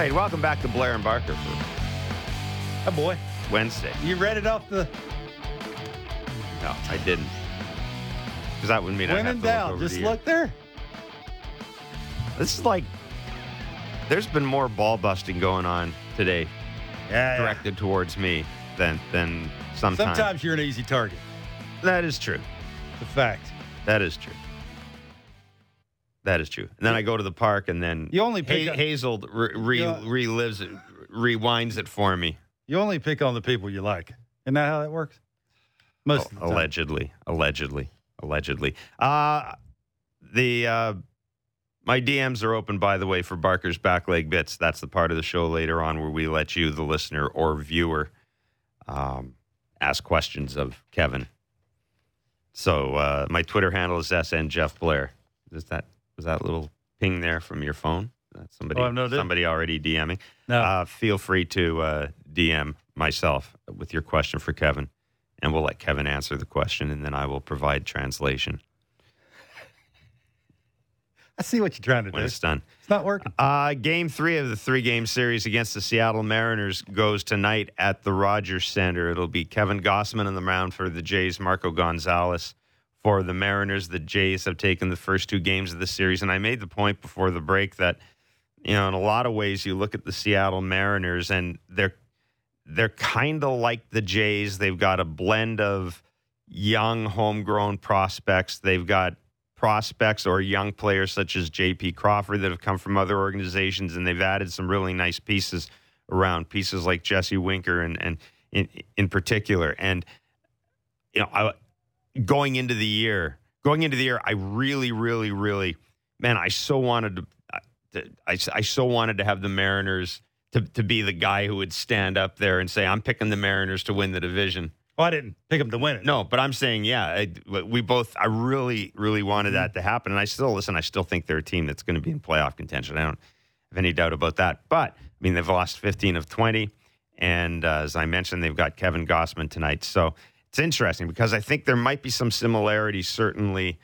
right, welcome back to Blair and Barker for Oh boy, Wednesday. you read it off the. No, I didn't. Because that would mean I When have in to look doubt, just you. look there. This is like there's been more ball busting going on today Yeah. directed towards me than than sometimes. Sometimes you're an easy target. That is true. The fact. That is true. That is true. And then I go to the park, and then You only pick Ha- up- Hazel re- re- Yeah. relives it, rewinds it for me. You only pick on the people you like. Isn't that how that works? Most of the time. allegedly, allegedly, allegedly. Uh the uh, my DMs are open, by the way, for Barker's back leg bits. That's the part of the show later on where we let you, the listener or viewer, um, ask questions of Kevin. So uh, my Twitter handle is SN Jeff Blair. Is that was that little ping there from your phone? That's somebody Oh, no somebody already DMing. No. Uh, feel free to uh, DM myself with your question for Kevin, and we'll let Kevin answer the question, and then I will provide translation I see what you're trying to do. when it's done. It's not working. Uh, game three of the three game series against the Seattle Mariners goes tonight at the Rogers Center. It'll be Kevin Gausman on the mound for the Jays, Marco Gonzalez for the Mariners. The Jays have taken the first two games of the series, and I made the point before the break that you know in a lot of ways you look at the Seattle Mariners and they're they're kind of like the Jays. They've got a blend of young homegrown prospects. They've got prospects or young players such as J.P. Crawford that have come from other organizations, and they've added some really nice pieces around pieces like Jesse Winker and and in in particular. And you know, I, going into the year, going into the year, I really, really, really, man, I so wanted to. I, I so wanted to have the Mariners to, to be the guy who would stand up there and say, I'm picking the Mariners to win the division. Well, I didn't pick them to win it. No, but I'm saying, yeah, I, we both, I really, really wanted that to happen. And I still, listen, I still think they're a team that's going to be in playoff contention. I don't have any doubt about that. But, I mean, they've lost 15 of 20. And uh, as I mentioned, they've got Kevin Gausman tonight. So it's interesting because I think there might be some similarities, certainly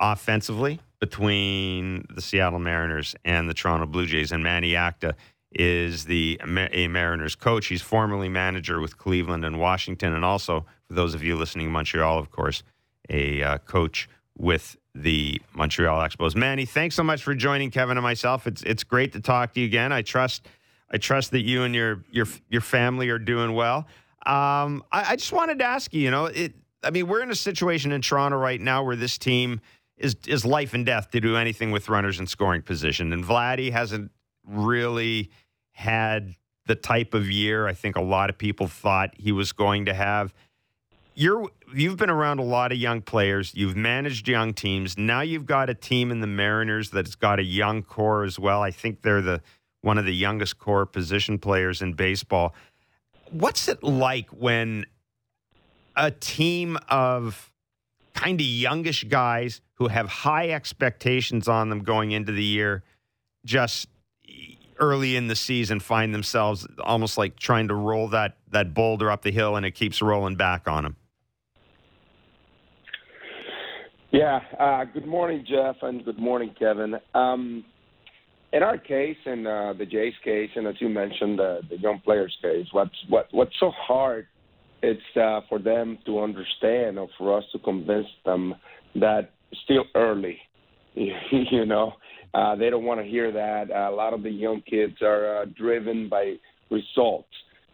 offensively, between the Seattle Mariners and the Toronto Blue Jays. And Manny Acta is the a Mariners coach. He's formerly manager with Cleveland and Washington, and also for those of you listening in Montreal, of course, a uh, coach with the Montreal Expos. Manny, thanks so much for joining Kevin and myself. It's it's great to talk to you again. I trust I trust that you and your your your family are doing well. Um, I, I just wanted to ask you, you know, it. I mean, we're in a situation in Toronto right now where this team is is life and death to do anything with runners in scoring position, and Vladdy hasn't really had the type of year I think a lot of people thought he was going to have. You're you've been around a lot of young players. You've managed young teams. Now you've got a team in the Mariners that's got a young core as well. I think they're the one of the youngest core position players in baseball. What's it like when a team of kind of youngish guys who have high expectations on them going into the year just early in the season find themselves almost like trying to roll that that boulder up the hill and it keeps rolling back on them. Yeah. Uh, good morning, Jeff, and good morning, Kevin. Um, in our case, in uh, the Jays case, and as you mentioned, uh, the young players case, what's what what's so hard? It's uh, for them to understand, or for us to convince them that still early. you know, uh, they don't want to hear that. Uh, a lot of the young kids are uh, driven by results,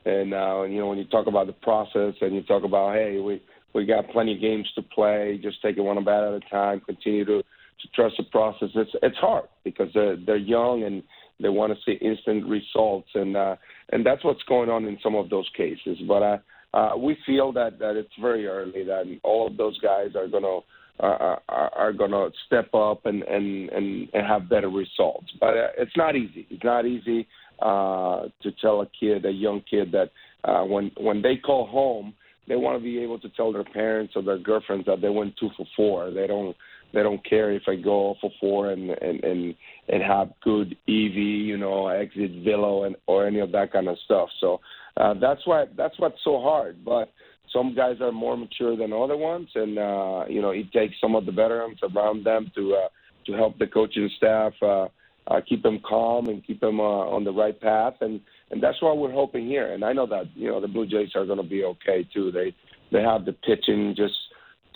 and uh, you know, when you talk about the process and you talk about, hey, we we got plenty of games to play. Just take it one bat at a time. Continue to, to trust the process. It's it's hard because they're they're young and they want to see instant results, and uh, and that's what's going on in some of those cases. But uh, uh, we feel that that it's very early that all of those guys are gonna uh, are, are gonna step up and and and, and have better results. But uh, it's not easy. It's not easy uh, to tell a kid, a young kid, that uh, when when they call home they want to be able to tell their parents or their girlfriends that they went two for four. They don't they don't care if I go for four and and and and have good EV, you know, exit velo and or any of that kind of stuff. So uh, that's why that's what's so hard. But some guys are more mature than other ones, and uh, you know, it takes some of the veterans around them to uh, to help the coaching staff. Uh, uh, keep them calm and keep them uh, on the right path, and and that's what we're hoping here. And I know that you know the Blue Jays are going to be okay too. They they have the pitching just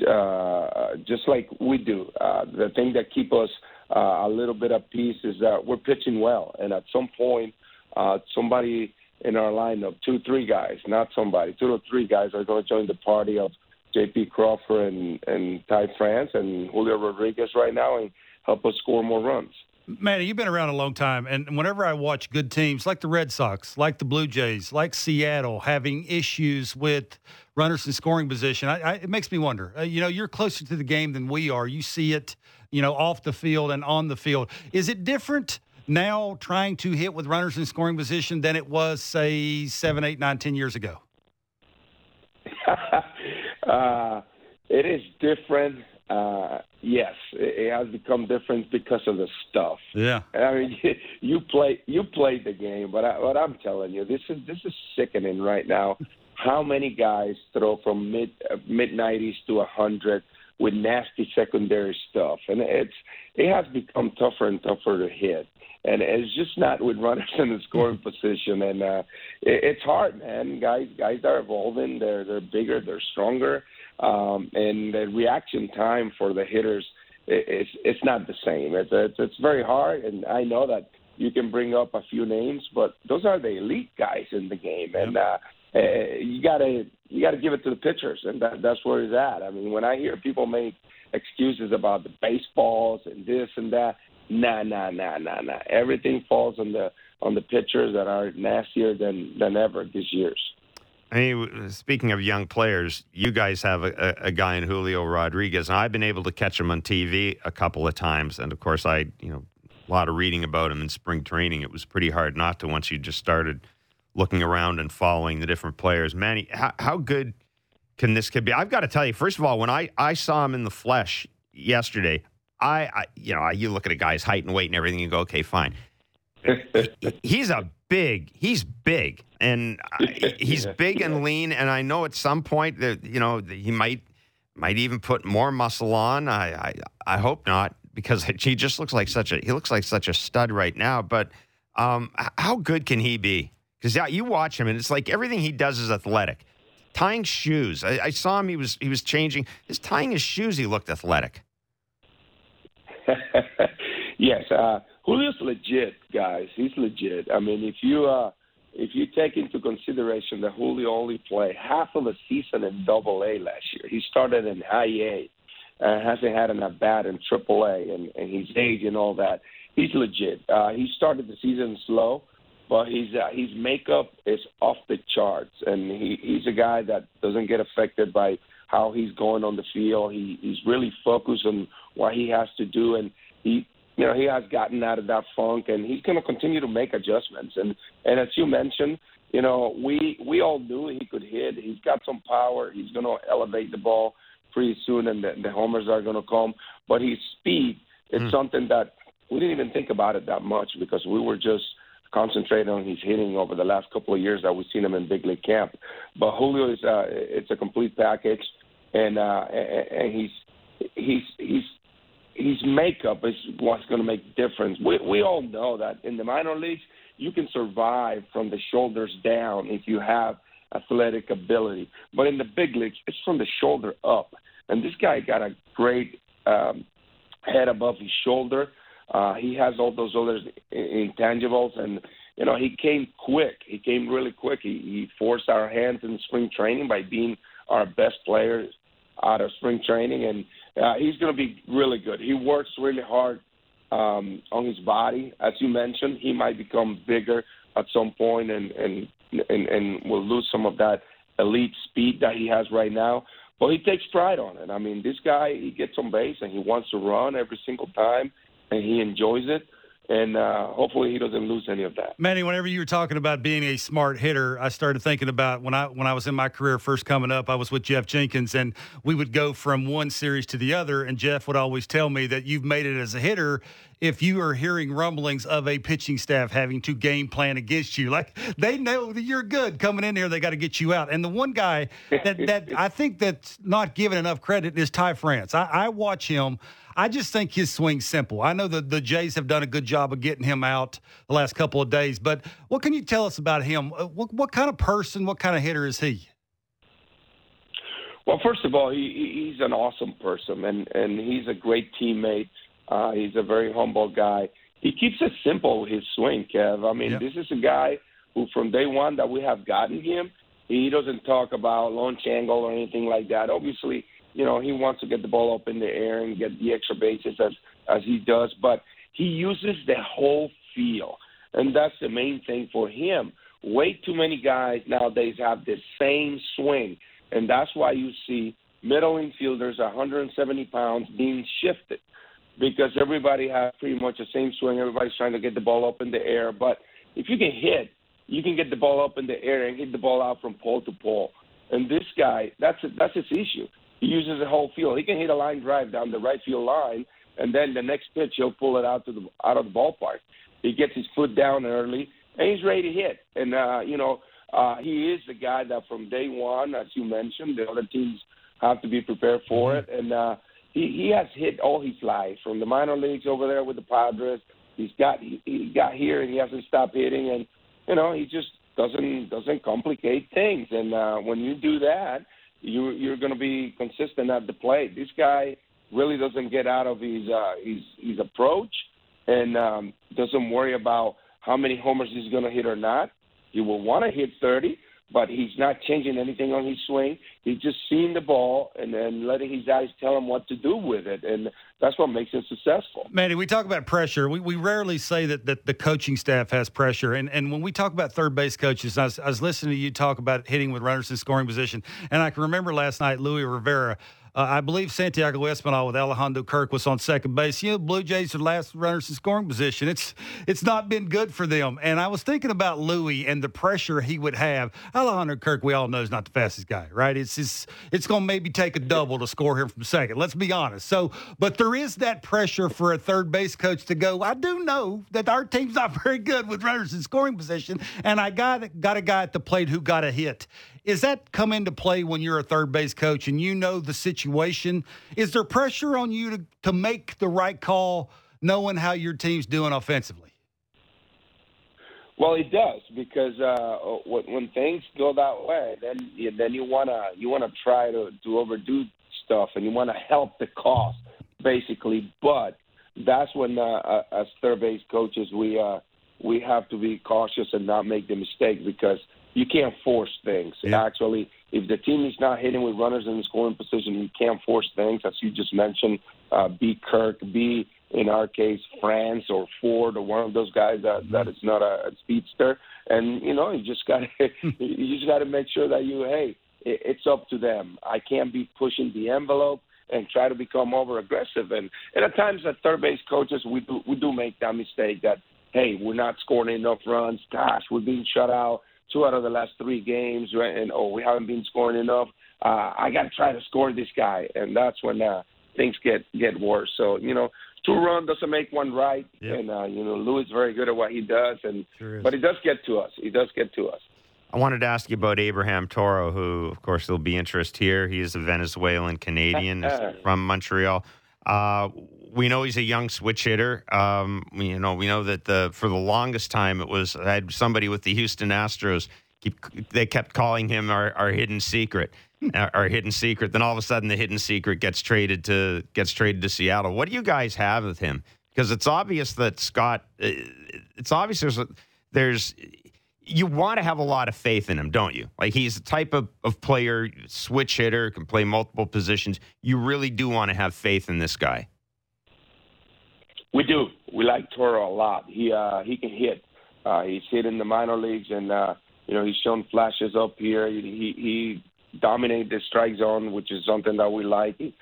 uh, just like we do. Uh, the thing that keep us uh, a little bit at peace is that we're pitching well, and at some point, uh, somebody in our lineup, two, three guys, not somebody, two or three guys are going to join the party of J.P. Crawford and and Ty France and Julio Rodriguez right now, and help us score more runs. Manny, you've been around a long time, and whenever I watch good teams like the Red Sox, like the Blue Jays, like Seattle, having issues with runners in scoring position, I, I, it makes me wonder. Uh, you know, you're closer to the game than we are. You see it, you know, off the field and on the field. Is it different now trying to hit with runners in scoring position than it was, say, seven, eight, nine, ten years ago? uh, it is different uh, yes, it, has become different because of the stuff. Yeah, I mean, you play you played the game, but I, what I'm telling you, this is this is sickening right now. How many guys throw from mid uh, mid 90s to a hundred with nasty secondary stuff, and it's it has become tougher and tougher to hit. And it's just not with runners in the scoring position, and uh, it, it's hard, man. Guys, guys are evolving. They're they're bigger. They're stronger um, and the reaction time for the hitters is it's not the same. It's, it's it's very hard, and I know that you can bring up a few names, but those are the elite guys in the game, and uh, uh, you gotta you gotta give it to the pitchers, and that, that's where it's at. I mean, when I hear people make excuses about the baseballs and this and that, nah, nah, nah, nah, nah. Everything falls on the on the pitchers that are nastier than than ever these years. I mean, speaking of young players, you guys have a, a, guy in Julio Rodriguez, and I've been able to catch him on TV a couple of times. And of course, I, you know, a lot of reading about him in spring training. It was pretty hard not to once you just started looking around and following the different players. Manny, how, how good can this kid be? I've got to tell you, first of all, when I, I saw him in the flesh yesterday, I, I you know, you look at a guy's height and weight and everything, you go, okay, fine. He's a big. He's big, and he's big and lean. And I know at some point that you know he might might even put more muscle on. I I, I hope not because he just looks like such a he looks like such a stud right now. But um, how good can he be? Because yeah, you watch him and it's like everything he does is athletic. Tying shoes, I, I saw him. He was he was changing. His tying his shoes. He looked athletic. yes, uh, Julio's legit, guys. He's legit. I mean, if you uh, if you take into consideration that Julio only played half of a season in Double A last year, he started in High A, uh, hasn't had an at bat in Triple A, and, and his age and all that. He's legit. Uh, he started the season slow, but his uh, his makeup is off the charts, and he, he's a guy that doesn't get affected by how he's going on the field. He he's really focused on what he has to do, and he you know, he has gotten out of that funk, and he's going to continue to make adjustments. And and as you mentioned, you know, we we all knew he could hit. He's got some power. He's going to elevate the ball pretty soon, and the, the homers are going to come. But his speed is mm. something that we didn't even think about it that much because we were just concentrating on his hitting over the last couple of years that we've seen him in big league camp. But Julio is uh, it's a complete package, and uh, and he's he's he's his makeup is what's going to make difference. We we all know that in the minor leagues you can survive from the shoulders down if you have athletic ability, but in the big leagues it's from the shoulder up. And this guy got a great um, head above his shoulder. Uh, he has all those other intangibles, and you know he came quick. He came really quick. He, he forced our hands in spring training by being our best player out of spring training, and uh, he's going to be really good. He works really hard um, on his body, as you mentioned. He might become bigger at some point, and and and, and will lose some of that elite speed that he has right now. But he takes pride on it. I mean, this guy he gets on base and he wants to run every single time, and he enjoys it and uh, hopefully he doesn't lose any of that. Manny, whenever you were talking about being a smart hitter, I started thinking about when I when I was in my career first coming up. I was with Jeff Jenkins, and we would go from one series to the other, and Jeff would always tell me that you've made it as a hitter. if you are hearing rumblings of a pitching staff having to game plan against you. Like they know that you're good coming in here, they got to get you out. And the one guy that, that I think that's not given enough credit is Ty France. I, I watch him. I just think his swing's simple. I know that the Jays have done a good job of getting him out the last couple of days, but what can you tell us about him? Uh, what, what kind of person, what kind of hitter is he? Well, first of all, he, he's an awesome person, and and he's a great teammate. Uh, he's a very humble guy. He keeps it simple his swing, Kev. I mean, this is a guy who, from day one that we have gotten him, he doesn't talk about launch angle or anything like that. Obviously, you know, he wants to get the ball up in the air and get the extra bases as as he does, but he uses the whole feel, and that's the main thing for him. Way too many guys nowadays have the same swing, and that's why you see middle infielders 170 pounds being shifted because everybody has pretty much the same swing. Everybody's trying to get the ball up in the air. But if you can hit, you can get the ball up in the air and hit the ball out from pole to pole. And this guy, that's that's his issue. He uses the whole field. He can hit a line drive down the right field line, and then the next pitch he'll pull it out to the out of the ballpark. He gets his foot down early, and he's ready to hit. And uh, you know, uh, he is the guy that from day one, as you mentioned, the other teams have to be prepared for it. And uh, he he has hit all his life from the minor leagues over there with the Padres. He's got he, he got here and he hasn't stopped hitting, and you know he just doesn't doesn't complicate things. And uh, when you do that, you you're going to be consistent at the plate. This guy really doesn't get out of his uh, his his approach, and um, doesn't worry about how many homers he's going to hit or not. He will want to hit 30, but he's not changing anything on his swing. He's just seeing the ball and then letting his eyes tell him what to do with it, and that's what makes him successful. Manny, we talk about pressure. We, we rarely say that, that the coaching staff has pressure, and and when we talk about third base coaches, I was, I was listening to you talk about hitting with runners in scoring position, and I can remember last night Luis Rivera uh, I believe Santiago Espinal with Alejandro Kirk was on second base. You know, Blue Jays are last runners in scoring position. It's it's not been good for them. And I was thinking about Luis and the pressure he would have. Alejandro Kirk, we all know, is not the fastest guy, right? It's it's, it's going to maybe take a double to score him from second. Let's be honest. So, but there is that pressure for a third base coach to go. I do know that our team's not very good with runners in scoring position, and I got got a guy at the plate who got a hit. Is that come into play when you're a third base coach and you know the situation? Is there pressure on you to, to make the right call knowing how your team's doing offensively? Well, it does because uh, when things go that way, then you, then you wanna you wanna try to to overdo stuff and you wanna help the cause basically. But that's when, uh, uh as third base coaches, we uh, we have to be cautious and not make the mistake because you can't force things. Yeah. Actually, if the team is not hitting with runners in the scoring position, you can't force things. As you just mentioned, uh, be Kirk, be in our case France or Ford or one of those guys that that is not a, a speedster. And you know, you just got to you just got to make sure that you hey, it, it's up to them. I can't be pushing the envelope and try to become over aggressive. And and at times, at third base coaches, we do we do make that mistake that hey, we're not scoring enough runs. Gosh, we're being shut out two out of the last three games, right? And oh, we haven't been scoring enough. Uh, I got to try to score this guy, and that's when uh, things get get worse. So you know, two run doesn't make one right, yep. and uh, you know, Luis is very good at what he does, and sure but he does get to us. He does get to us. I wanted to ask you about Abraham Toro, who, of course, there'll be interest here. He is a Venezuelan Canadian from Montreal. Uh, we know he's a young switch hitter. Um, you know, we know that the for the longest time it was I had somebody with the Houston Astros. Keep, they kept calling him our, our hidden secret, our, our hidden secret. Then all of a sudden, the hidden secret gets traded to gets traded to Seattle. What do you guys have with him? Because it's obvious that Scott. Uh, it's obvious there's there's you want to have a lot of faith in him, don't you? Like he's the type of, of player, switch hitter, can play multiple positions. You really do want to have faith in this guy. We do. We like Toro a lot. He uh, he can hit. Uh, he's hit in the minor leagues, and uh, you know he's shown flashes up here. He he, he dominated the strike zone, which is something that we like. He,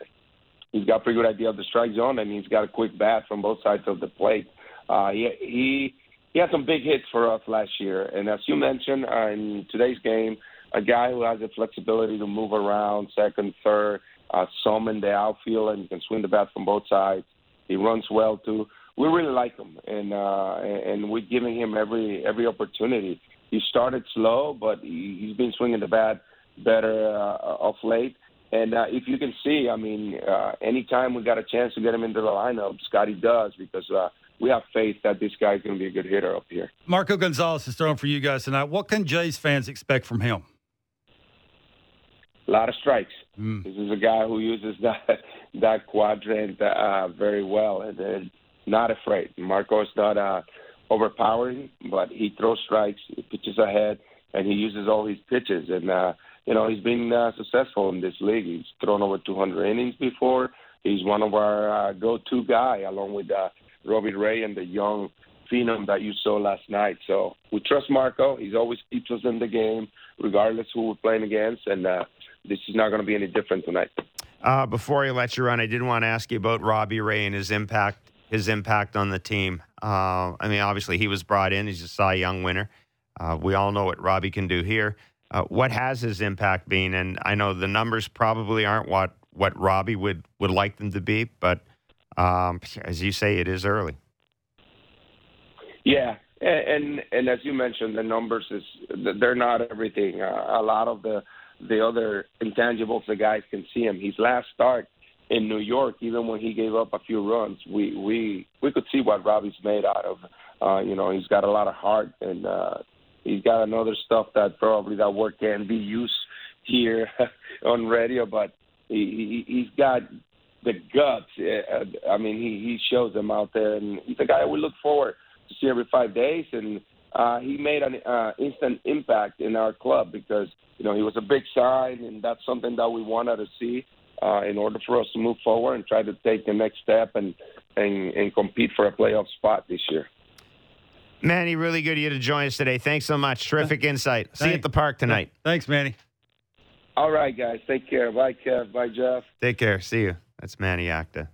he's got a pretty good idea of the strike zone, and he's got a quick bat from both sides of the plate. Uh, he he he had some big hits for us last year, and as you mentioned uh, in today's game, a guy who has the flexibility to move around second, third, uh, some in the outfield, and can swing the bat from both sides. He runs well too. we really like him, and uh, and we're giving him every every opportunity. He started slow, but he, he's been swinging the bat better uh, of late. And uh, if you can see, I mean, uh, anytime we got a chance to get him into the lineup, Scotty does because uh, we have faith that this guy's going to be a good hitter up here. Marco Gonzalez is throwing for you guys tonight. What can Jays fans expect from him? A lot of strikes. Mm. This is a guy who uses that that quadrant uh, very well, and not afraid. Marco is not uh, overpowering, but he throws strikes, he pitches ahead, and he uses all his pitches. And uh, you know he's been uh, successful in this league. He's thrown over 200 innings before. He's one of our uh, go-to guy, along with uh, Robbie Ray and the young phenom that you saw last night. So we trust Marco. He's always keeps us in the game, regardless who we're playing against, and uh, this is not going to be any different tonight. Uh, before I let you run, I did want to ask you about Robbie Ray and his impact. His impact on the team. Uh, I mean, obviously he was brought in. He's a Cy Young winner. Uh, we all know what Robbie can do here. Uh, what has his impact been? And I know the numbers probably aren't what what Robbie would would like them to be, but um, as you say, it is early. Yeah, and, and as you mentioned, the numbers is they're not everything. Uh, a lot of the the other intangibles the guys can see him. His last start in New York, even when he gave up a few runs, we we we could see what Robbie's made out of. Uh, you know, he's got a lot of heart and uh, he's got another stuff that probably that word can be used here on radio, but he, he he's got the guts. Uh, I mean, he he shows them out there, and he's a guy we look forward to see every five days. And uh, he made an uh, instant impact in our club because you know he was a big sign, and that's something that we wanted to see uh, in order for us to move forward and try to take the next step and and, and compete for a playoff spot this year. Manny, really good of you to join us today. Thanks so much. Terrific insight. See you at the park tonight. Thanks, Manny. All right, guys. Take care. Bye, Kev. Bye, Jeff. Take care. See you. That's Manny Acta,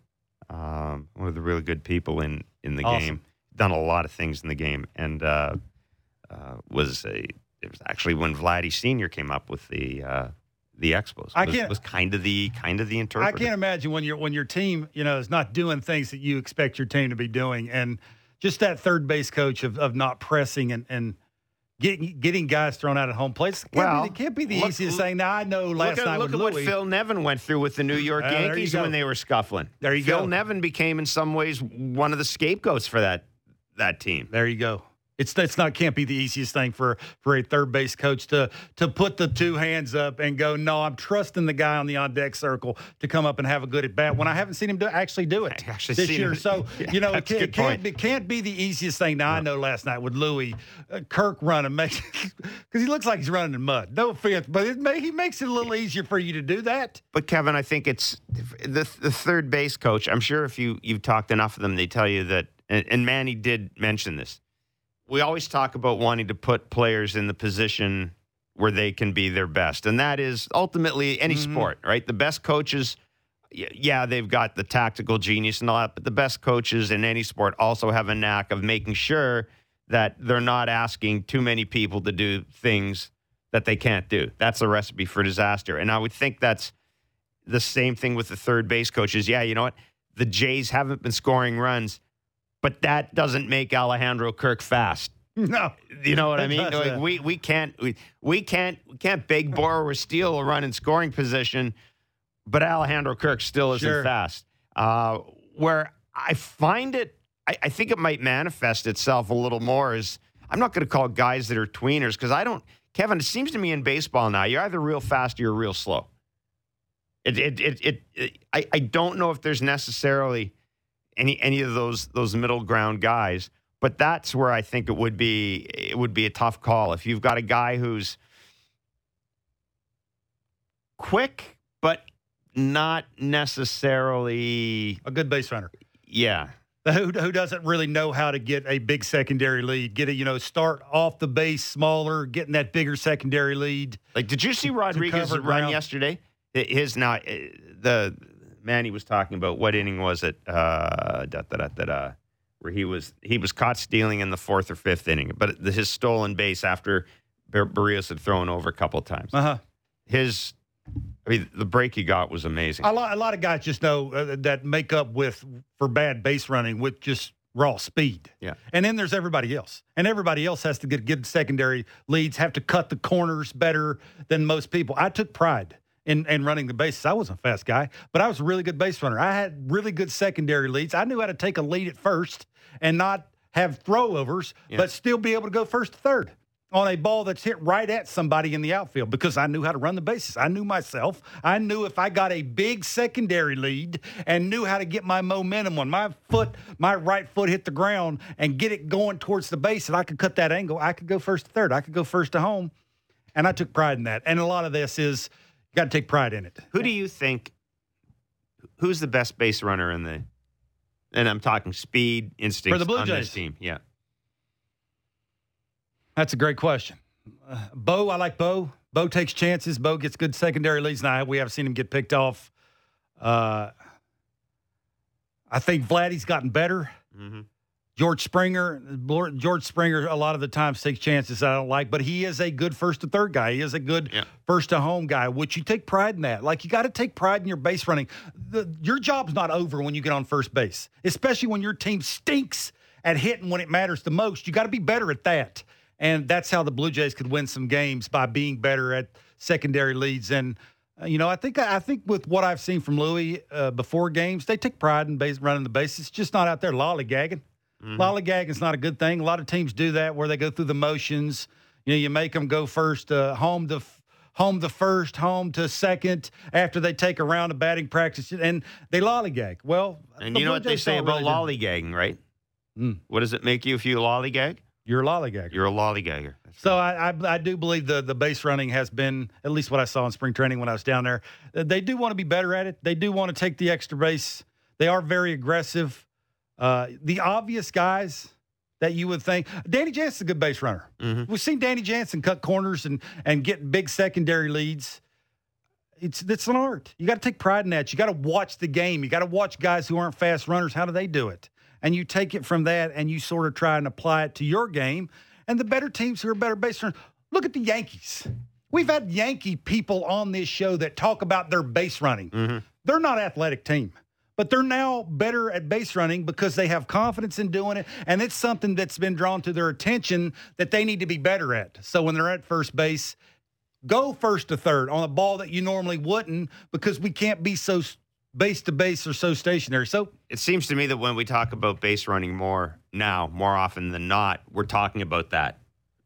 um, one of the really good people in in the Awesome. game. Done a lot of things in the game, and uh, uh, was a. It was actually when Vladdy Senior came up with the uh, the Expos. I was, can't- was kind of the kind of the interpreter. I can't imagine when your when your team, you know, is not doing things that you expect your team to be doing, and just that third base coach of, of not pressing and, and getting getting guys thrown out at home plates. Can't Well, be, the- can't be the look- easiest thing. Now I know last look at, night look at what Phil Nevin went through with the New York Uh, Yankees when they were scuffling. There you Phil go. Phil Nevin became, in some ways, one of the scapegoats for that that team. There you go. It's it's not can't be the easiest thing for for a third base coach to to put the two hands up and go. No, I'm trusting the guy on the on deck circle to come up and have a good at bat when I haven't seen him do, actually do it I actually this year. him- So Yeah, you know it that's can't, good can't be can't be the easiest thing. Now I know last night with Luis uh, Kirk running because he looks like he's running in mud. No offense, but it may, he makes it a little easier for you to do that. But Kevin, I think it's the the third base coach. I'm sure if you you've talked enough of them, they tell you that. And, and Manny did mention this. We always talk about wanting to put players in the position where they can be their best, and that is ultimately any Mhm. sport, right? The best coaches, yeah, they've got the tactical genius and all that, but the best coaches in any sport also have a knack of making sure that they're not asking too many people to do things that they can't do. That's a recipe for disaster. And I would think that's the same thing with the third base coaches. Yeah, you know what? The Jays haven't been scoring runs, but that doesn't make Alejandro Kirk fast. No, You know what I mean? Like we we can't we, we can't we can't beg, borrow, or steal a run in scoring position, but Alejandro Kirk still isn't Sure. fast. Uh, where I find it, I, I think it might manifest itself a little more is I'm not going to call guys that are tweeners because I don't. Kevin, it seems to me in baseball now, you're either real fast or you're real slow. It it it, it, it I, I don't know if there's necessarily any any of those those middle ground guys. But that's where I think it would be it would be a tough call if you've got a guy who's quick but not necessarily a good base runner. yeah. who, who doesn't really know how to get a big secondary lead, get a, you know, start off the base smaller, getting that bigger secondary lead. Like did you see Rodriguez run yesterday? His now eh, the man he was talking about what inning was it? Uh da, da, da, da, da, where he was he was caught stealing in the fourth or fifth inning, but his stolen base after Bar- Barrios had thrown over a couple of times. Uh huh. his I mean, the break he got was amazing. A lot, a lot of guys just know uh, that make up with for bad base running with just raw speed. Yeah. And then there's everybody else. And everybody else has to get good secondary leads, have to cut the corners better than most people. I took pride in, in running the bases. I wasn't a fast guy, but I was a really good base runner. I had really good secondary leads. I knew how to take a lead at first and not have throwovers, Yeah. but still be able to go first to third on a ball that's hit right at somebody in the outfield because I knew how to run the bases. I knew myself. I knew if I got a big secondary lead and knew how to get my momentum when my foot, my right foot hit the ground and get it going towards the base and I could cut that angle, I could go first to third. I could go first to home. And I took pride in that. And a lot of this is got to take pride in it. Who do you think? Who's the best base runner in the? And I'm talking speed, instinct For the Blue Jays. team. Yeah. That's a great question. Uh, Bo, I like Bo. Bo takes chances. Bo gets good secondary leads. Now we have seen him get picked off. Uh, I think Vladdy's gotten better. hmm George Springer, George Springer, a lot of the times takes chances I don't like, but he is a good first to third guy. He is a good Yeah. first to home guy, which you take pride in that. Like you got to take pride in your base running. The, your job's not over when you get on first base, especially when your team stinks at hitting when it matters the most. You got to be better at that, and that's how the Blue Jays could win some games by being better at secondary leads. And uh, you know, I think I think with what I've seen from Luis uh, before games, they take pride in base running the bases, just not out there lollygagging. Lollygagging is not a good thing. A lot of teams do that where they go through the motions. You know, you make them go first, uh, home to f- home to first, home to second after they take a round of batting practice, and they lollygag. Well, And you know Blue what they say about really lollygagging, right? Mm. What does it make you if you lollygag? You're a lollygagger. You're a lollygagger. That's So I, I I do believe the the base running has been at least what I saw in spring training when I was down there. They do want to be better at it. They do want to take the extra base. They are very aggressive. Uh, the obvious guys that you would think Danny Jansen's a good base runner. Mhm. We've seen Danny Jansen cut corners and and get big secondary leads. It's it's an art. You got to take pride in that. You got to watch the game. You got to watch guys who aren't fast runners. How do they do it? And you take it from that and you sort of try and apply it to your game. And the better teams who are better base runners. Look at the Yankees. We've had Yankee people on this show that talk about their base running. They're not athletic team, but they're now better at base running because they have confidence in doing it. And it's something that's been drawn to their attention that they need to be better at. So when they're at first base, go first to third on a ball that you normally wouldn't because we can't be so base to base or so stationary. So It seems to me that when we talk about base running more now, more often than not, we're talking about that.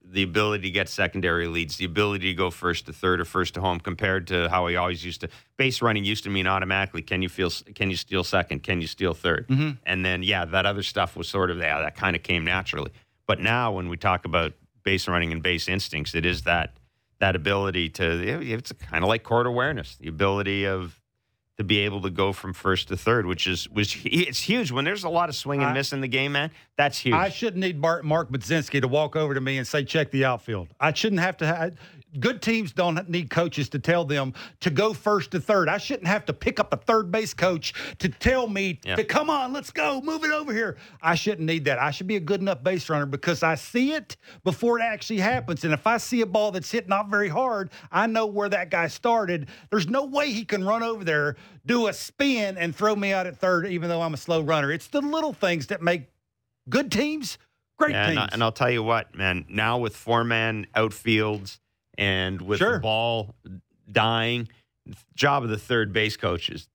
The ability to get secondary leads, the ability to go first to third or first to home compared to how we always used to. Base running used to mean automatically can you feel can you steal second, can you steal 3rd mm-hmm. And then yeah, that other stuff was sort of yeah, that kind of came naturally. But now when we talk about base running and base instincts, it is that that ability to it's kind of like court awareness, the ability of to be able to go from first to third, which is which it's huge. When there's a lot of swing and I- miss in the game, man, that's huge. I shouldn't need Mark, Mark Budzinski to walk over to me and say, check the outfield. I shouldn't have to. Ha- good teams don't need coaches to tell them to go first to third. I shouldn't have to pick up a third base coach to tell me Yeah. to come on, let's go, move it over here. I shouldn't need that. I should be a good enough base runner because I see it before it actually happens. And if I see a ball that's hit not very hard, I know where that guy started. There's no way he can run over there, do a spin, and throw me out at third, even though I'm a slow runner. It's the little things that make good teams great Yeah, and, teams. I, and I'll tell you what, man. Now with four man outfields and with Sure. the ball dying, job of the third base coaches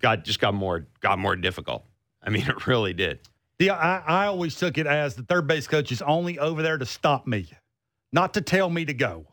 got just got more got more difficult. I mean, it really did. The, I, I always took it as the third base coach is only over there to stop me, not to tell me to go.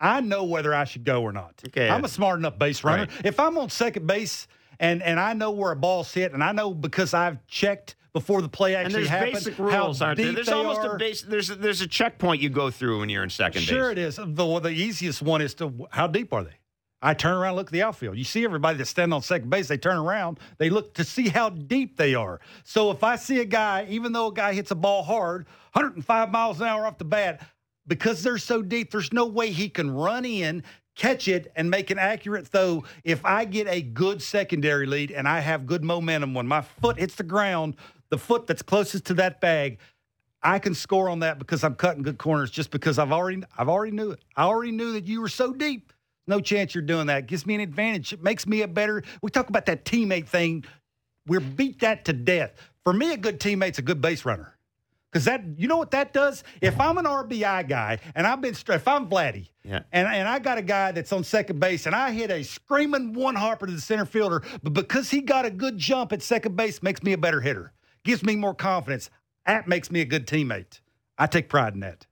I know whether I should go or not. Okay. I'm a smart enough base runner. Right. If I'm on second base and and I know where a ball's hit, and I know because I've checked before the play And actually there's happened, basic rules, aren't there? There's almost are. a base. There's a, there's a checkpoint you go through when you're in second Sure, base. Sure, it is. The, the easiest one is to how deep are they? I turn around, and look at the outfield. You see everybody that's standing on second base. They turn around, they look to see how deep they are. So if I see a guy, even though a guy hits a ball hard, 105 miles an hour off the bat, because they're so deep, there's no way he can run in, catch it, and make an accurate throw. If I get a good secondary lead and I have good momentum, when my foot hits the ground, the foot that's closest to that bag, I can score on that because I'm cutting good corners just because I've already I've already knew it. I already knew that you were so deep. No chance you're doing that. It gives me an advantage. It makes me a better. We talk about that teammate thing. We're beat that to death. For me, a good teammate's a good base runner. Because that, you know what that does? If I'm an RBI guy and I've been, if I'm Vladdy, Yeah. and, and I got a guy that's on second base and I hit a screaming one hopper to the center fielder, but because he got a good jump at second base makes me a better hitter, gives me more confidence. That makes me a good teammate. I take pride in that.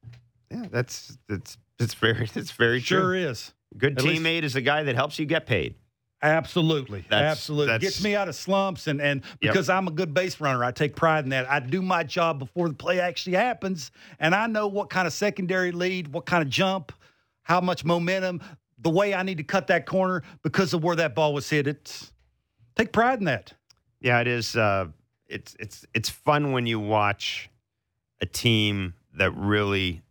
Yeah, that's that's it's very it's very true. Sure true. is. Good At least- teammate is a guy that helps you get paid. Absolutely. That's- Absolutely. that's- Gets me out of slumps and and Yep. because I'm a good base runner, I take pride in that. I do my job before the play actually happens and I know what kind of secondary lead, what kind of jump, how much momentum, the way I need to cut that corner because of where that ball was hit. It's take pride in that. Yeah, it is. Uh, it's it's it's fun when you watch a team that really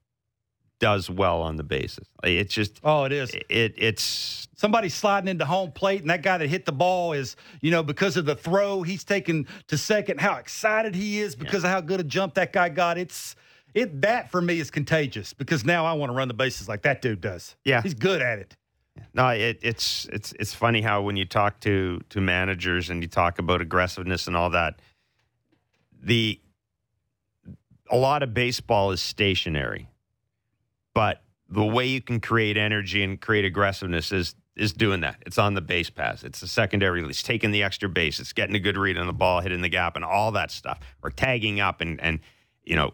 does well on the bases. It's just Oh, it is. it it's Somebody sliding into home plate, and that guy that hit the ball is, you know, because of the throw he's taken to second, how excited he is because of how good a jump that guy got. It's it that for me is contagious because now I want to run the bases like that dude does. Yeah. he's good at it. no. It, it's it's it's funny how when you talk to to managers and you talk about aggressiveness and all that, the a lot of baseball is stationary, but the way you can create energy and create aggressiveness is is doing that. It's on the base pass. It's the secondary release, taking the extra base. It's getting a good read on the ball, hitting the gap, and all that stuff, or tagging up and and you know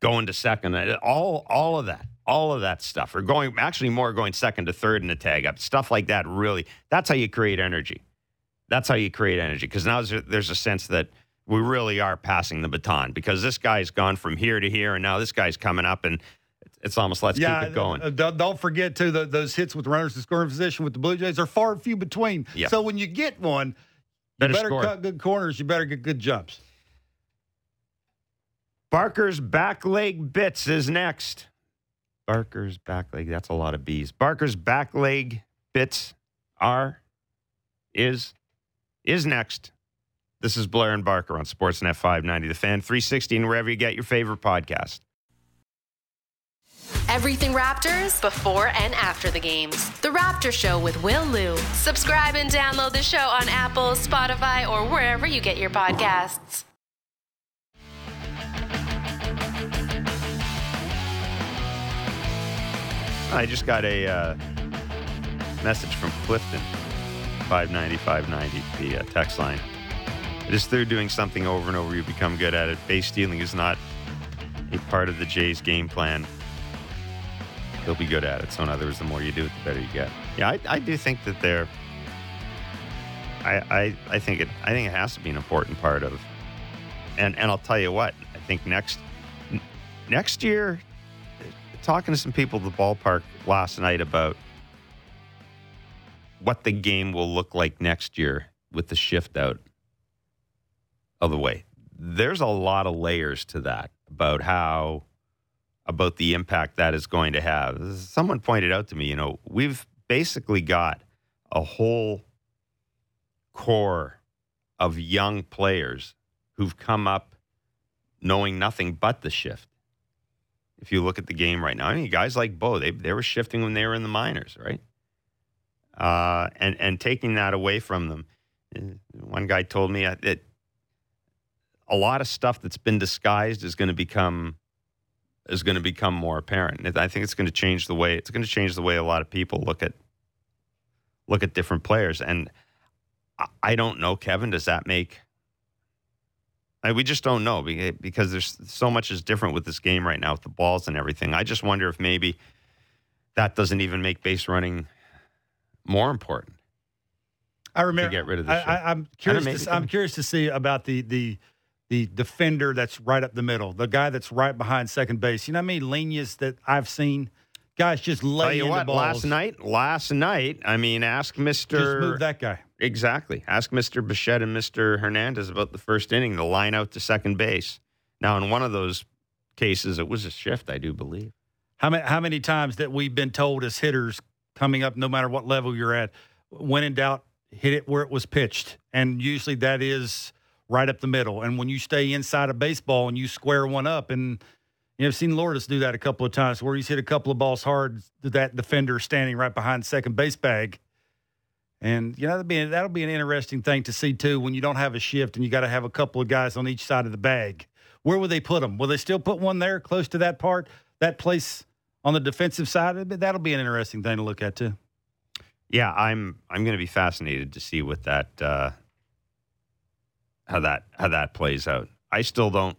going to second. All all of that, all of that stuff, or going actually more going second to third in the tag up stuff like that. Really, that's how you create energy. That's how you create energy because now there's a, there's a sense that we really are passing the baton because this guy's gone from here to here, and now this guy's coming up, and it's- almost let's keep it going. uh, don't, don't forget too the, those hits with runners in scoring position with the Blue Jays are far and few between. Yeah. So when you get one, you Better better score. cut good corners. You better get good jumps. Barker's back leg bits is next. Barker's back leg. That's a lot of bees. Barker's back leg bits are is is next. This is Blair and Barker on Sportsnet 590, the fan 360, and wherever you get your favorite podcast. Everything Raptors before and after the games. The Raptor Show with Will Lou. Subscribe and download the show on Apple, Spotify, or wherever you get your podcasts. I just got a uh, message from Clifton, 590 590, the uh, text line. Is through doing something over and over you become good at it. Base stealing is not a part of the Jays' game plan. They'll be good at it. So, in other words, the more you do it, the better you get. Yeah, I, I do think that they're. I, I I think it I think it has to be an important part of, and and I'll tell you what I think next next year talking to some people at the ballpark last night about what the game will look like next year with the shift out of the way. There's a lot of layers to that about how about the impact that is going to have. Someone pointed out to me, you know, we've basically got a whole core of young players who've come up knowing nothing but the shift if you look at the game right now. I mean, guys like Bo, they they were shifting when they were in the minors, right? Uh, and and taking that away from them. Uh, One guy told me uh, that a lot of stuff that's been disguised is going to become is going to become more apparent. And I think it's going to change the way it's going to change the way a lot of people look at look at different players. And I- I don't know, Kevin. Does that make I, we just don't know because there's so much is different with this game right now with the balls and everything. I just wonder if maybe that doesn't even make base running more important. I remember. get rid of the I, I, I'm curious. To, I'm curious to see about the the the defender that's right up the middle, the guy that's right behind second base. You know how many lenius that I've seen? Guys just Tell lay you in what, the balls. last night, last night, I mean, ask Mister just move that guy. exactly. Ask Mister Bichette and Mister Hernandez about the first inning, the line out to second base. Now, in one of those cases, it was a shift, I do believe. How many how many times that we've been told as hitters coming up, no matter what level you're at, when in doubt, hit it where it was pitched, and usually that is right up the middle. And when you stay inside of baseball and you square one up, and you know, I've seen Lourdes do that a couple of times where he's hit a couple of balls hard to that defender standing right behind second base bag, And you know that'll be that'll be an interesting thing to see too when you don't have a shift and you got to have a couple of guys on each side of the bag. Where will they put them? Will they still put one there close to that part, that place on the defensive side? That'll be an interesting thing to look at too. Yeah, I'm I'm going to be fascinated to see what that uh, how that how that plays out. I still don't.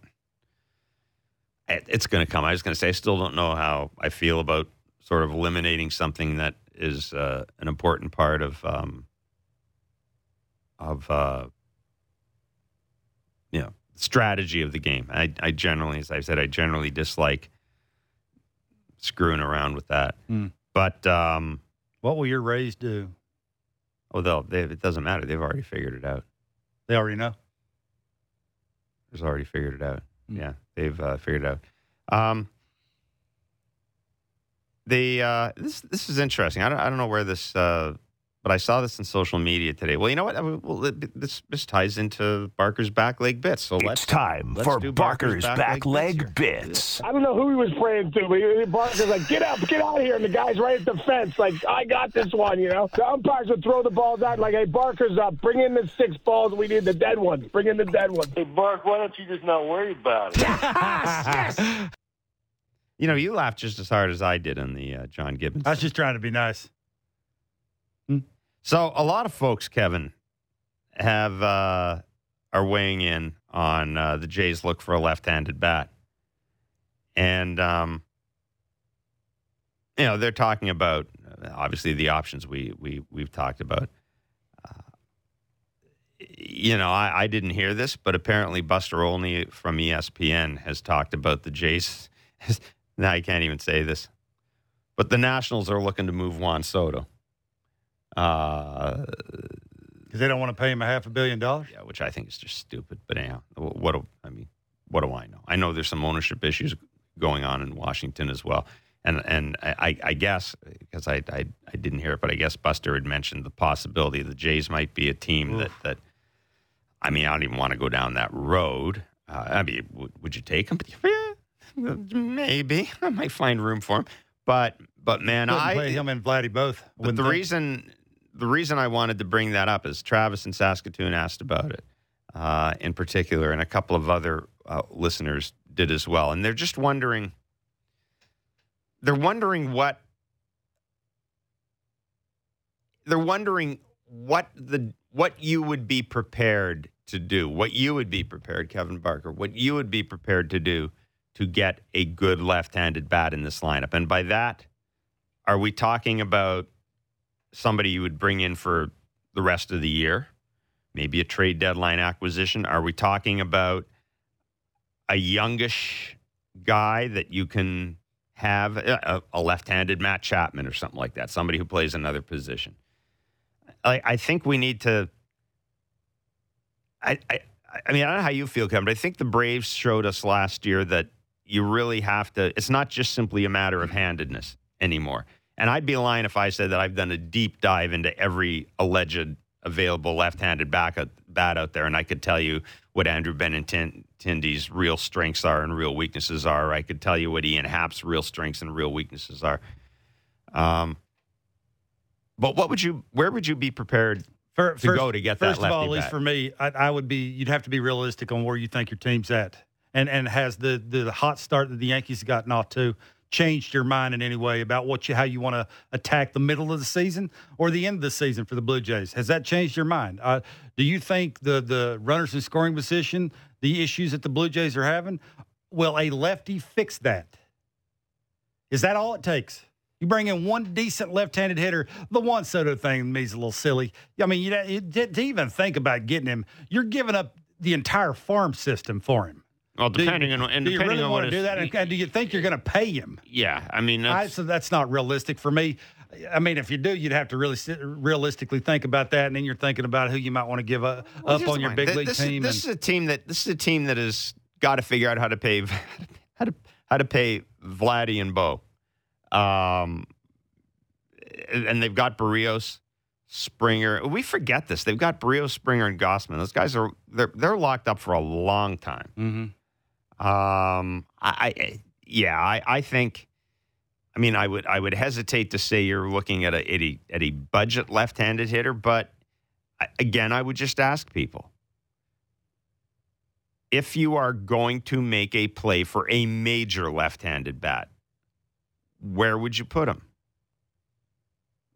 It's going to come. I was going to say I still don't know how I feel about sort of eliminating something that is uh, an important part of um, of uh, you know strategy of the game. I, I generally, as I said, I generally dislike screwing around with that. Mm. But um, what will your Rays do? Oh, they'll. They, it doesn't matter. They've already figured it out. They already know. They've already figured it out. Mm. Yeah, they've uh, figured it out. Um, they uh, this this is interesting. I don't I don't know where this, uh, but I saw this in social media today. Well, you know what? I well, it- this this ties into Barker's back leg bits. So let's It's time let's for do Barker's back back leg leg bits bits. I don't know who he was praying to, but Barker's like, get up, get out of here. And the guy's right at the fence, like, I got this one, you know? The umpires would throw the balls out, like, hey, Barker's up. Bring in the six balls. We need the dead ones. Bring in the dead ones. Hey, Bark, why don't you just not worry about it? You know, you laughed just as hard as I did on the uh, John Gibbons. I was just trying to be nice. So a lot of folks, Kevin, have uh, are weighing in on uh, the Jays' look for a left-handed bat, and um, you know they're talking about obviously the options we we we've talked about. Uh, you know, I, I didn't hear this, but apparently Buster Olney from ESPN has talked about the Jays. now I can't even say this, but the Nationals are looking to move Juan Soto. Uh, Because they don't want to pay him a half a billion dollars. yeah, which I think is just stupid. But anyhow, what do I mean? What do I know? I know there's some ownership issues going on in Washington as well, and and I, I guess because I, I I didn't hear it, but I guess Buster had mentioned the possibility the Jays might be a team that that. I mean, I don't even want to go down that road. Uh, I mean, would, would you take him? Maybe I might find room for him, but but man, Couldn't I play him and Vladdy both. but the think. reason the reason I wanted to bring that up is Travis in Saskatoon asked about it uh, in particular, and a couple of other uh, listeners did as well, and they're just wondering. They're wondering what. They're wondering what the what you would be prepared to do, what you would be prepared, Kevin Barker, what you would be prepared to do to get a good left-handed bat in this lineup, and by that, are we talking about somebody you would bring in for the rest of the year? Maybe a trade deadline acquisition? Are we talking about a youngish guy that you can have uh, a, a left-handed Matt Chapman or something like that, somebody who plays another position? I, I think we need to. I, I I mean I don't know how you feel, Kevin, but I think the Braves showed us last year that you really have to. It's not just simply a matter of handedness anymore. And I'd be lying if I said that I've done a deep dive into every alleged available left-handed back bat out there, and I could tell you what Andrew Benintendi's real strengths are and real weaknesses are. I could tell you what Ian Happ's real strengths and real weaknesses are. Um, but what would you? Where would you be prepared For- to go to get that First of all, at least bat? for me, I, I would be. You'd have to be realistic on where you think your team's at, and and has the the hot start that the Yankees have gotten off to changed your mind in any way about what you how you want to attack the middle of the season or the end of the season for the Blue Jays? Has that changed your mind? Uh, do you think the the runners in scoring position, the issues that the Blue Jays are having, will a lefty fix that? Is that all it takes? You bring in one decent left-handed hitter. The Juan Soto thing to me is a little silly. I mean, you know, to even think about getting him, you're giving up the entire farm system for him. Well, Do you- depending on and do you depending really on want what to do that? And, do you think you're going to pay him? Yeah, I mean, I, so that's not realistic for me. I mean, if you do, you'd have to really sit, realistically think about that, and then you're thinking about who you might want to give up, Well, up on your big Th- league this team. Is, this and- is a team that this is a team that has got to figure out how to pay how to how to pay Vladdy and Bo, um, and they've got Berrios, Springer. We forget this. They've got Berrios, Springer, and Gausman. Those guys are they're they're locked up for a long time. Mhm. Um, I, I yeah, I, I think I mean, I would I would hesitate to say you're looking at a at a, at a budget left-handed hitter, but again, I would just ask people if you are going to make a play for a major left-handed bat, where would you put him?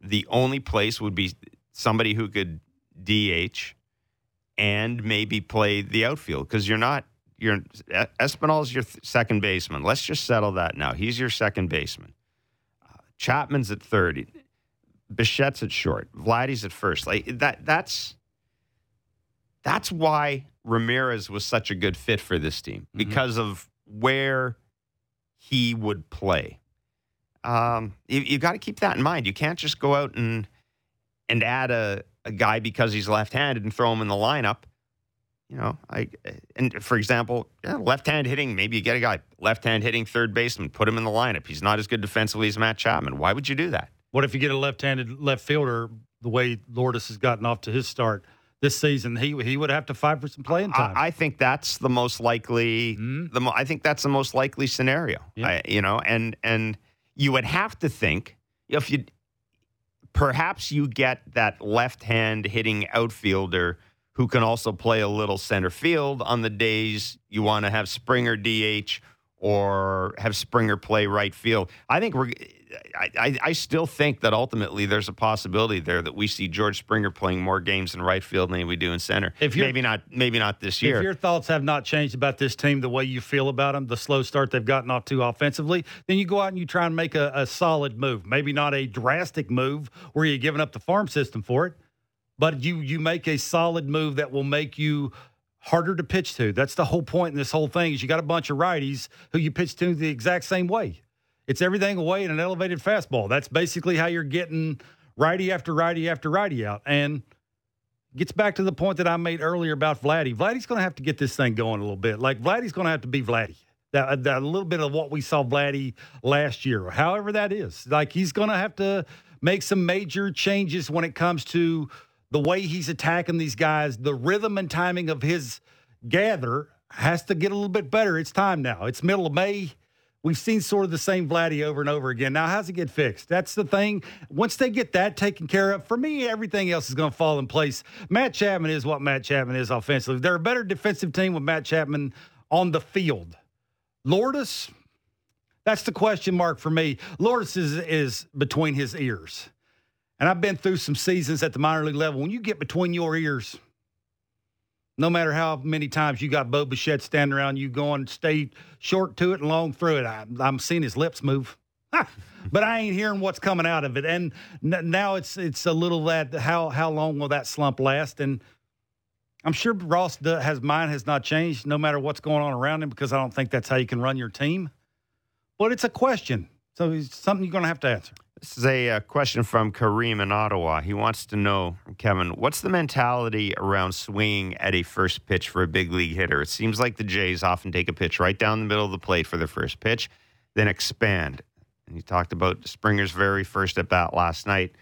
The only place would be somebody who could DH and maybe play the outfield because you're not you're Espinal's your th- second baseman. Let's just settle that now. He's your second baseman. Uh, Chapman's at third. Bichette's at short. Vladdy's at first. Like that. That's that's why Ramirez was such a good fit for this team because of where he would play. Um, you, you got to keep that in mind. You can't just go out and and add a, a guy because he's left-handed and throw him in the lineup. You know, I and for example, yeah, left-hand hitting. Maybe you get a guy left-hand hitting third baseman, put him in the lineup. He's not as good defensively as Matt Chapman. Why would you do that? What if you get a left-handed left fielder? The way Lourdes has gotten off to his start this season, he he would have to fight for some playing time. I, I think that's the most likely. Mhm. The mo- I think that's the most likely scenario. Yeah. I, you know, and and you would have to think if you perhaps you get that left hand hitting outfielder who can also play a little center field on the days you want to have Springer DH or have Springer play right field. I think we're. I, I, I still think that ultimately there's a possibility there that we see George Springer playing more games in right field than we do in center. If maybe not, maybe not this year. If your thoughts have not changed about this team, the way you feel about them, the slow start they've gotten off to offensively, then you go out and you try and make a, a solid move. Maybe not a drastic move where you're giving up the farm system for it, but you you make a solid move that will make you harder to pitch to. That's the whole point in this whole thing is you got a bunch of righties who you pitch to the exact same way. It's everything away in an elevated fastball. That's basically how you're getting righty after righty after righty out. And gets back to the point that I made earlier about Vladdy. Vladdy's going to have to get this thing going a little bit. Like Vladdy's going to have to be Vladdy. That, that a little bit of what we saw Vladdy last year, however that is. Like he's going to have to make some major changes when it comes to the way he's attacking these guys. The rhythm and timing of his gather has to get a little bit better. It's time now. It's middle of May. We've seen sort of the same Vladdy over and over again. Now, how's it get fixed? That's the thing. Once they get that taken care of, for me, everything else is going to fall in place. Matt Chapman is what Matt Chapman is offensively. They're a better defensive team with Matt Chapman on the field. Lourdes, that's the question mark for me. Lourdes is, is between his ears. And I've been through some seasons at the minor league level. When you get between your ears, no matter how many times you got Bo Bichette standing around you going, stay short to it and long through it. I, I'm seeing his lips move. but I ain't hearing what's coming out of it. And n- now it's it's a little that how how long will that slump last? And I'm sure Ross do- has mine has not changed no matter what's going on around him because I don't think that's how you can run your team. But it's a question, so it's something you're going to have to answer. This is a, uh question from Kareem in Ottawa. He wants to know, Kevin, what's the mentality around swinging at a first pitch for a big league hitter? It seems like the Jays often take a pitch right down the middle of the plate for their first pitch, then expand. And he talked about Springer's very first at bat last night.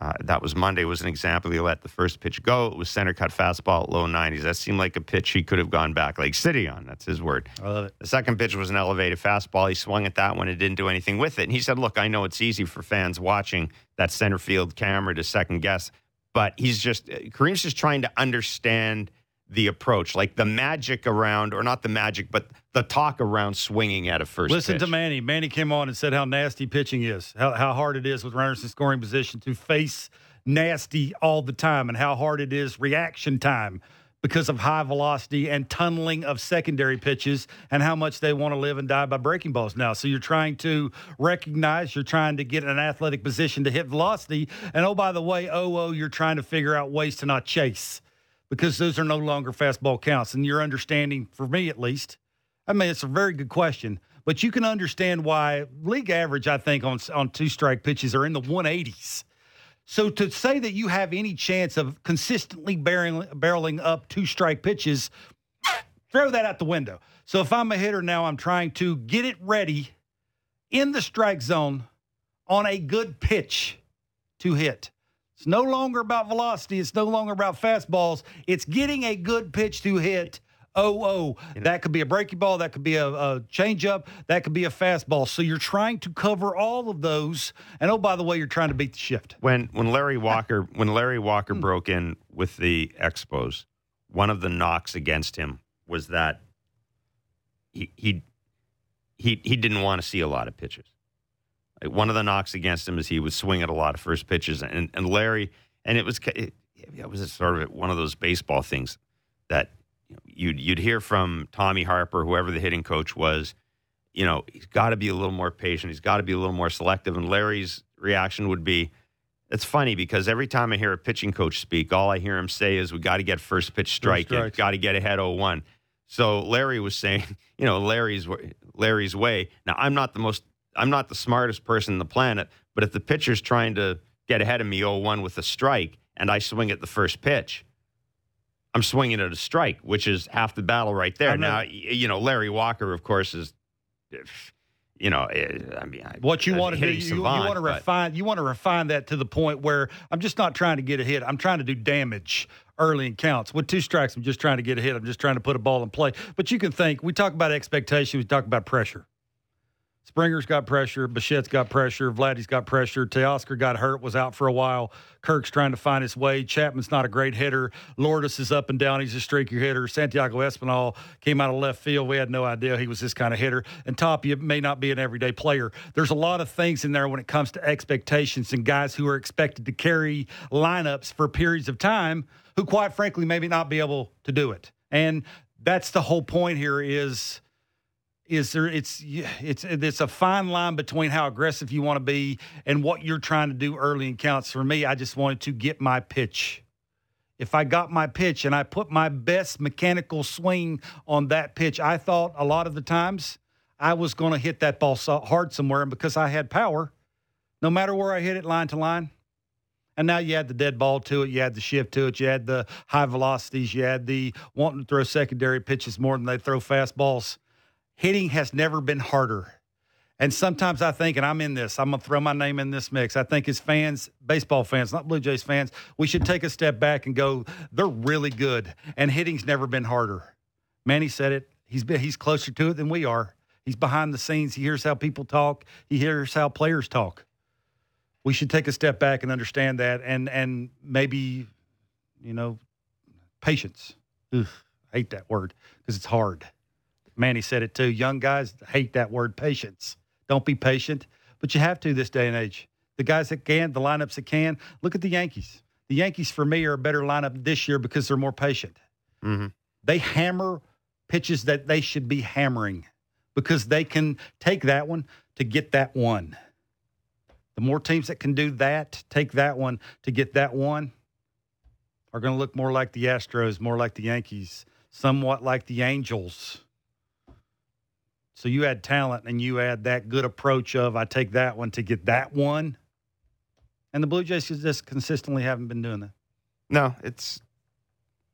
Uh, that was Monday. Was an example. He let the first pitch go. It was center cut fastball low 90s. That seemed like a pitch he could have gone back like City on. That's his word. I love it. The second pitch was an elevated fastball. He swung at that one and didn't do anything with it. And he said, Look, I know it's easy for fans watching that center field camera to second guess, but he's just, Kareem's just trying to understand the approach, like the magic around, or not the magic, but the talk around swinging at a first Listen pitch. to Manny. Manny came on and said how nasty pitching is, how, how hard it is with runners in scoring position to face nasty all the time, and how hard it is reaction time because of high velocity and tunneling of secondary pitches, and how much they want to live and die by breaking balls now. So you're trying to recognize, you're trying to get an athletic position to hit velocity, and oh by the way, oh oh, you're trying to figure out ways to not chase because those are no longer fastball counts. And your understanding, for me at least, I mean, it's a very good question, but you can understand why league average, I think, on on two strike pitches are in the 180s. So to say that you have any chance of consistently barreling, barreling up two strike pitches, throw that out the window. So if I'm a hitter now, I'm trying to get it ready in the strike zone on a good pitch to hit. It's no longer about velocity. It's no longer about fastballs. It's getting a good pitch to hit Oh, oh, that could be a breaking ball. That could be a, a changeup. That could be a fastball. So you're trying to cover all of those. And oh, by the way, you're trying to beat the shift. When when Larry Walker when Larry Walker hmm. broke in with the Expos, one of the knocks against him was that he he he, he didn't want to see a lot of pitches. Like one of the knocks against him is he was swinging a lot of first pitches, and and Larry, and it was it, it was sort of one of those baseball things that you'd you'd hear from Tommy Harper, whoever the hitting coach was. You know, he's got to be a little more patient. He's got to be a little more selective. And Larry's reaction would be, "It's funny because every time I hear a pitching coach speak, all I hear him say is, "We got to get first pitch strike, in. got to get ahead 0-1." So Larry was saying, you know, Larry's Larry's way. Now I'm not the most, I'm not the smartest person on the planet, but if the pitcher's trying to get ahead of me 0-1 with a strike, and I swing at the first pitch, I'm swinging at a strike, which is half the battle right there. Now, you know, Larry Walker, of course, is, you know, eh, I mean, What you want to do, you, you want to refine. You want to refine that to the point where I'm just not trying to get a hit. I'm trying to do damage early in counts. With two strikes, I'm just trying to get a hit. I'm just trying to put a ball in play. But you can think. We talk about expectation. We talk about pressure. Springer's got pressure. Bichette's got pressure. Vladdy's got pressure. Teoscar got hurt, was out for a while. Kirk's trying to find his way. Chapman's not a great hitter. Lourdes is up and down. He's a streaky hitter. Santiago Espinal came out of left field. We had no idea he was this kind of hitter. And Tapia may not be an everyday player. There's a lot of things in there when it comes to expectations and guys who are expected to carry lineups for periods of time who, quite frankly, maybe not be able to do it. And that's the whole point here is is there it's it's it's a fine line between how aggressive you want to be and what you're trying to do early in counts. For me i just wanted to get my pitch. If i got my pitch and i put my best mechanical swing on that pitch i thought a lot of the times i was going to hit that ball so hard somewhere and because i had power no matter where i hit it line to line and now you add the dead ball to it, you add the shift to it, you add the high velocities, you add the wanting to throw secondary pitches more than they throw fastballs hitting has never been harder. And sometimes I think, and I'm in this, I'm going to throw my name in this mix. I think as fans, baseball fans, not Blue Jays fans, we should take a step back and go, they're really good. And hitting's never been harder. Manny said it. He's been, he's closer to it than we are. He's behind the scenes. He hears how people talk. He hears how players talk. We should take a step back and understand that, and and maybe, you know, patience. Ugh, I hate that word because it's hard. Manny said it too. Young guys hate that word patience. Don't be patient, but you have to this day and age. The guys that can, the lineups that can, look at the Yankees. The Yankees, for me, are a better lineup this year because they're more patient. Mhm. They hammer pitches that they should be hammering because they can take that one to get that one. The more teams that can do that, take that one to get that one, are going to look more like the Astros, more like the Yankees, somewhat like the Angels. So you add talent and you add that good approach of I take that one to get that one. And the Blue Jays just consistently haven't been doing that. No, it's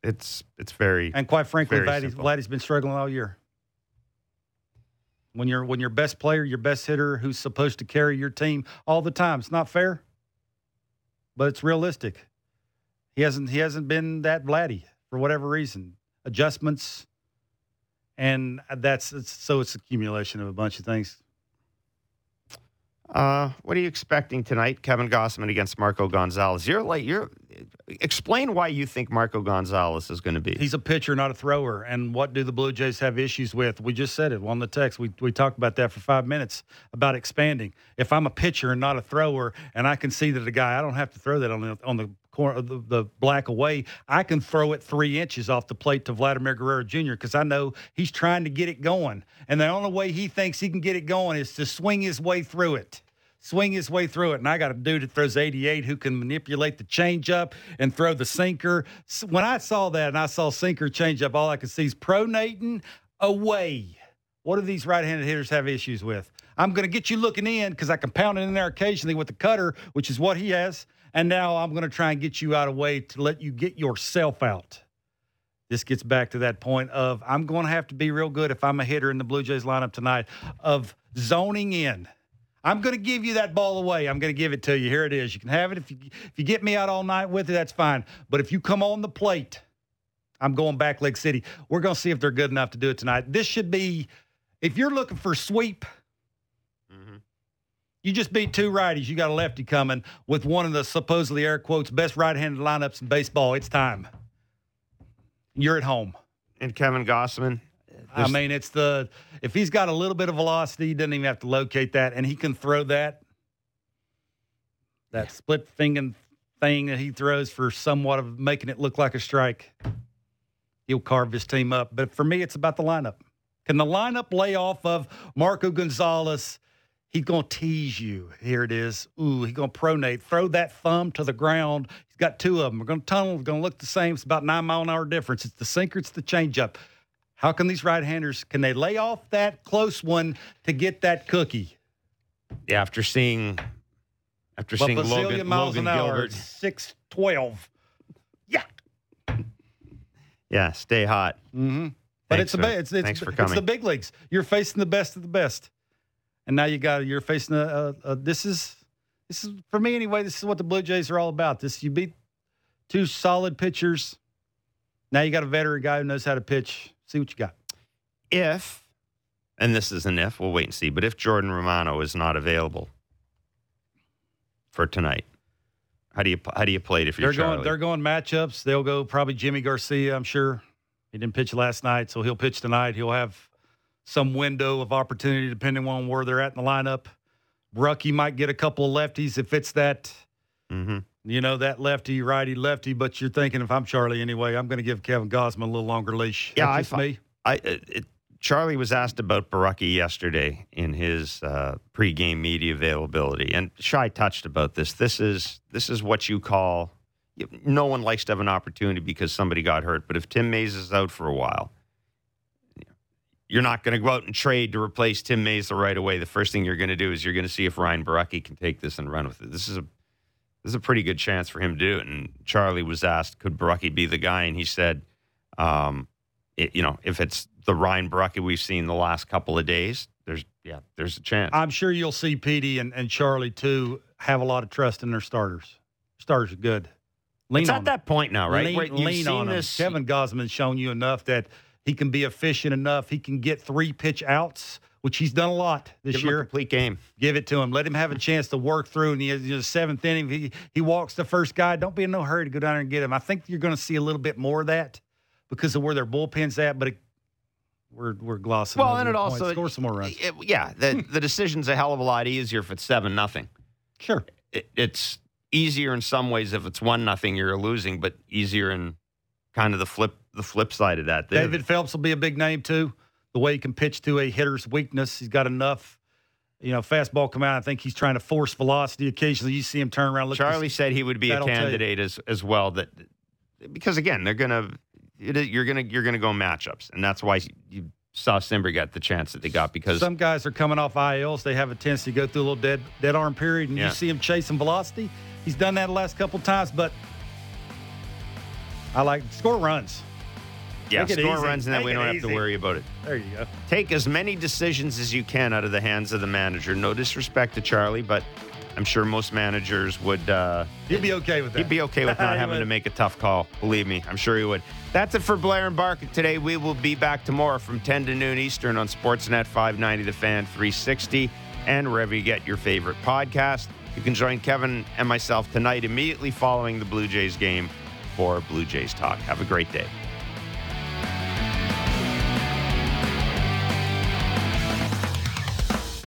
it's it's very And quite frankly, Vladdy's. Vladdy's been struggling all year. When you're when your best player, your best hitter, who's supposed to carry your team all the time, it's not fair, but it's realistic. He hasn't he hasn't been that Vladdy for whatever reason. Adjustments, and that's it's, so it's accumulation of a bunch of things. Uh, what are you expecting tonight, Kevin Gausman against Marco Gonzalez? You're like you're. Explain why you think Marco Gonzalez is going to be. He's a pitcher, not a thrower. And what do the Blue Jays have issues with? We just said it on the text. We, we talked about that for five minutes about expanding. If I'm a pitcher and not a thrower, and I can see that a guy, I don't have to throw that on the on the corner, the, the black away. I can throw it three inches off the plate to Vladimir Guerrero Jr. because I know he's trying to get it going, and the only way he thinks he can get it going is to swing his way through it swing his way through it. And I got a dude that throws 88 who can manipulate the changeup and throw the sinker. When I saw that and I saw sinker changeup, all I could see is pronating away. What do these right-handed hitters have issues with? I'm going to get you looking in because I can pound it in there occasionally with the cutter, which is what he has. And now I'm going to try and get you out of way to let you get yourself out. This gets back to that point of I'm going to have to be real good if I'm a hitter in the Blue Jays lineup tonight of zoning in. I'm going to give you that ball away. I'm going to give it to you. Here it is. You can have it if you if you get me out all night with it. That's fine. But if you come on the plate I'm going back Lake City. We're going to see if they're good enough to do it tonight. This should be, if you're looking for sweep. You just beat two righties. You got a lefty coming with one of the supposedly air quotes best right-handed lineups in baseball. It's time. You're at home. And Kevin Gausman. I mean, it's the if he's got a little bit of velocity, he doesn't even have to locate that, and he can throw that that split finger thing that he throws for somewhat of making it look like a strike. He'll carve his team up. But for me, it's about the lineup. Can the lineup lay off of Marco Gonzalez? He's going to tease you. Here it is. Ooh, he's going to pronate. Throw that thumb to the ground. He's got two of them. We're going to tunnel. It's going to look the same. It's about nine mile an hour difference. It's the sinker. It's the changeup. How can these right-handers can they lay off that close one to get that cookie? Yeah, after seeing after But seeing bazillion Logan, miles Logan an hour, Gilbert. six twelve. Yeah. Yeah, stay hot. Mm-hmm. But Thanks it's a for- ba- it's it's, thanks for it's the big leagues. You're facing the best of the best, and now you got you're facing a, a, a this is this is for me anyway. This is what the Blue Jays are all about. This you beat two solid pitchers. Now you got a veteran guy who knows how to pitch. See what you got. If and this is an if, we'll wait and see. But if Jordan Romano is not available for tonight, how do you how do you play it if you're They're going they're going matchups. They'll go probably Yimi Garcia. I'm sure he didn't pitch last night, so he'll pitch tonight. He'll have some window of opportunity depending on where they're at in the lineup. Rucky might get a couple of lefties if it's that hmm you know that lefty righty lefty. But you're thinking if I'm Charlie anyway, I'm going to give Kevin Gausman a little longer leash. Yeah, That's I me. I it, it, Charlie was asked about Borucki yesterday in his uh, pregame media availability, and Shi touched about this. This is this is what you call. No one likes to have an opportunity because somebody got hurt, but if Tim Mayza is out for a while, you're not going to go out and trade to replace Tim Mayza right away. The first thing you're going to do is you're going to see if Ryan Borucki can take this and run with it. This is a this is a pretty good chance for him to do it. And Charlie was asked, could Borucki be the guy? And he said, um, it, you know, if it's the Ryan Borucki we've seen the last couple of days, there's yeah, there's a chance. I'm sure you'll see Petey and, and Charlie too have a lot of trust in their starters. Starters are good. Lean it's at them. that point now, right? Lean, you've lean seen on this. Kevin Gausman's shown you enough that he can be efficient enough. He can get three pitch outs, which he's done a lot this give year. complete game. Give it to him. Let him have a chance to work through. And the, the seventh inning, he, he walks the first guy. Don't be in no hurry to go down there and get him. I think you're going to see a little bit more of that because of where their bullpen's at. But it, we're we're glossing. Well, and it also score some more runs. it- yeah, the the decision's a hell of a lot easier if it's seven nothing. Sure. It, it's easier in some ways if it's one nothing you're losing, but easier in kind of the flip the flip side of that. They- David Phelps will be a big name too. The way he can pitch to a hitter's weakness, he's got enough. You know, fastball come out. I think he's trying to force velocity. Occasionally, you see him turn around. Look, Charlie said he would be a that'll tell you. candidate as as well. That because again, they're gonna is- you're gonna you're gonna go matchups, and that's why you saw Cimber get the chance that they got because some guys are coming off ILs. They have a tendency to go through a little dead dead arm period, and Yeah. you see him chasing velocity. He's done that the last couple times, but I like score runs. Yeah, Make it score easy. runs, and then Make we it don't have to worry about it. There you go. Take as many decisions as you can out of the hands of the manager. No disrespect to Charlie, but I'm sure most managers would. Uh, He'd be okay with that. He'd be okay with not having would. to make a tough call. Believe me, I'm sure he would. That's it for Blair and Barker today. We will be back tomorrow from 10 to noon Eastern on Sportsnet 590 The Fan 360 and wherever you get your favorite podcast. You can join Kevin and myself tonight immediately following the Blue Jays game for Blue Jays Talk. Have a great day.